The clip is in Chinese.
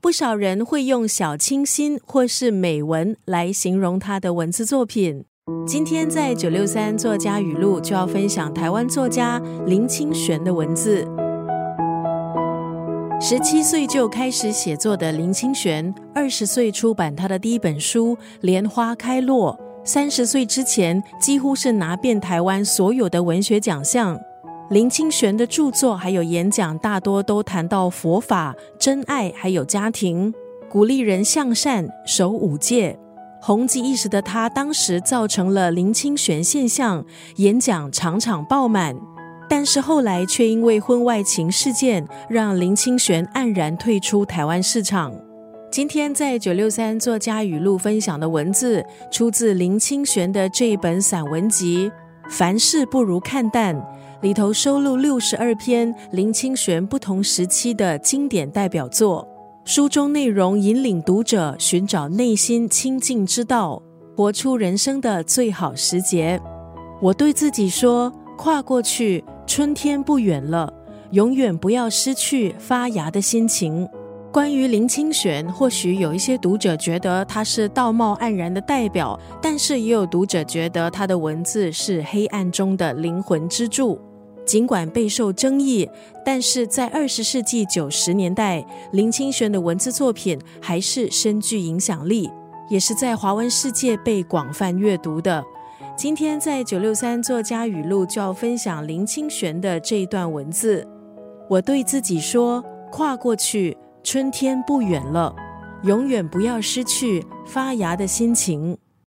不少人会用小清新或是美文来形容他的文字作品。今天在九六三作家语录就要分享台湾作家林清玄的文字。十七岁就开始写作的林清玄，二十岁出版他的第一本书《莲花开落》，三十岁之前几乎是拿遍台湾所有的文学奖项。林清玄的著作还有演讲，大多都谈到佛法、真爱，还有家庭，鼓励人向善、守五戒。红极一时的他，当时造成了林清玄现象，演讲场场爆满。但是后来却因为婚外情事件，让林清玄黯然退出台湾市场。今天在九六三作家语录分享的文字，出自林清玄的这一本散文集《凡事不如看淡》，里头收录六十二篇林清玄不同时期的经典代表作。书中内容引领读者寻找内心清净之道，活出人生的最好时节。我对自己说：跨过去。春天不远了，永远不要失去发芽的心情。关于林清玄，或许有一些读者觉得他是道貌岸然的代表，但是也有读者觉得他的文字是黑暗中的灵魂支柱。尽管备受争议，但是在二十世纪九十年代，林清玄的文字作品还是深具影响力，也是在华文世界被广泛阅读的。今天在九六三作家语录就要分享林清玄的这一段文字。我对自己说：跨过去，春天不远了，永远不要失去发芽的心情。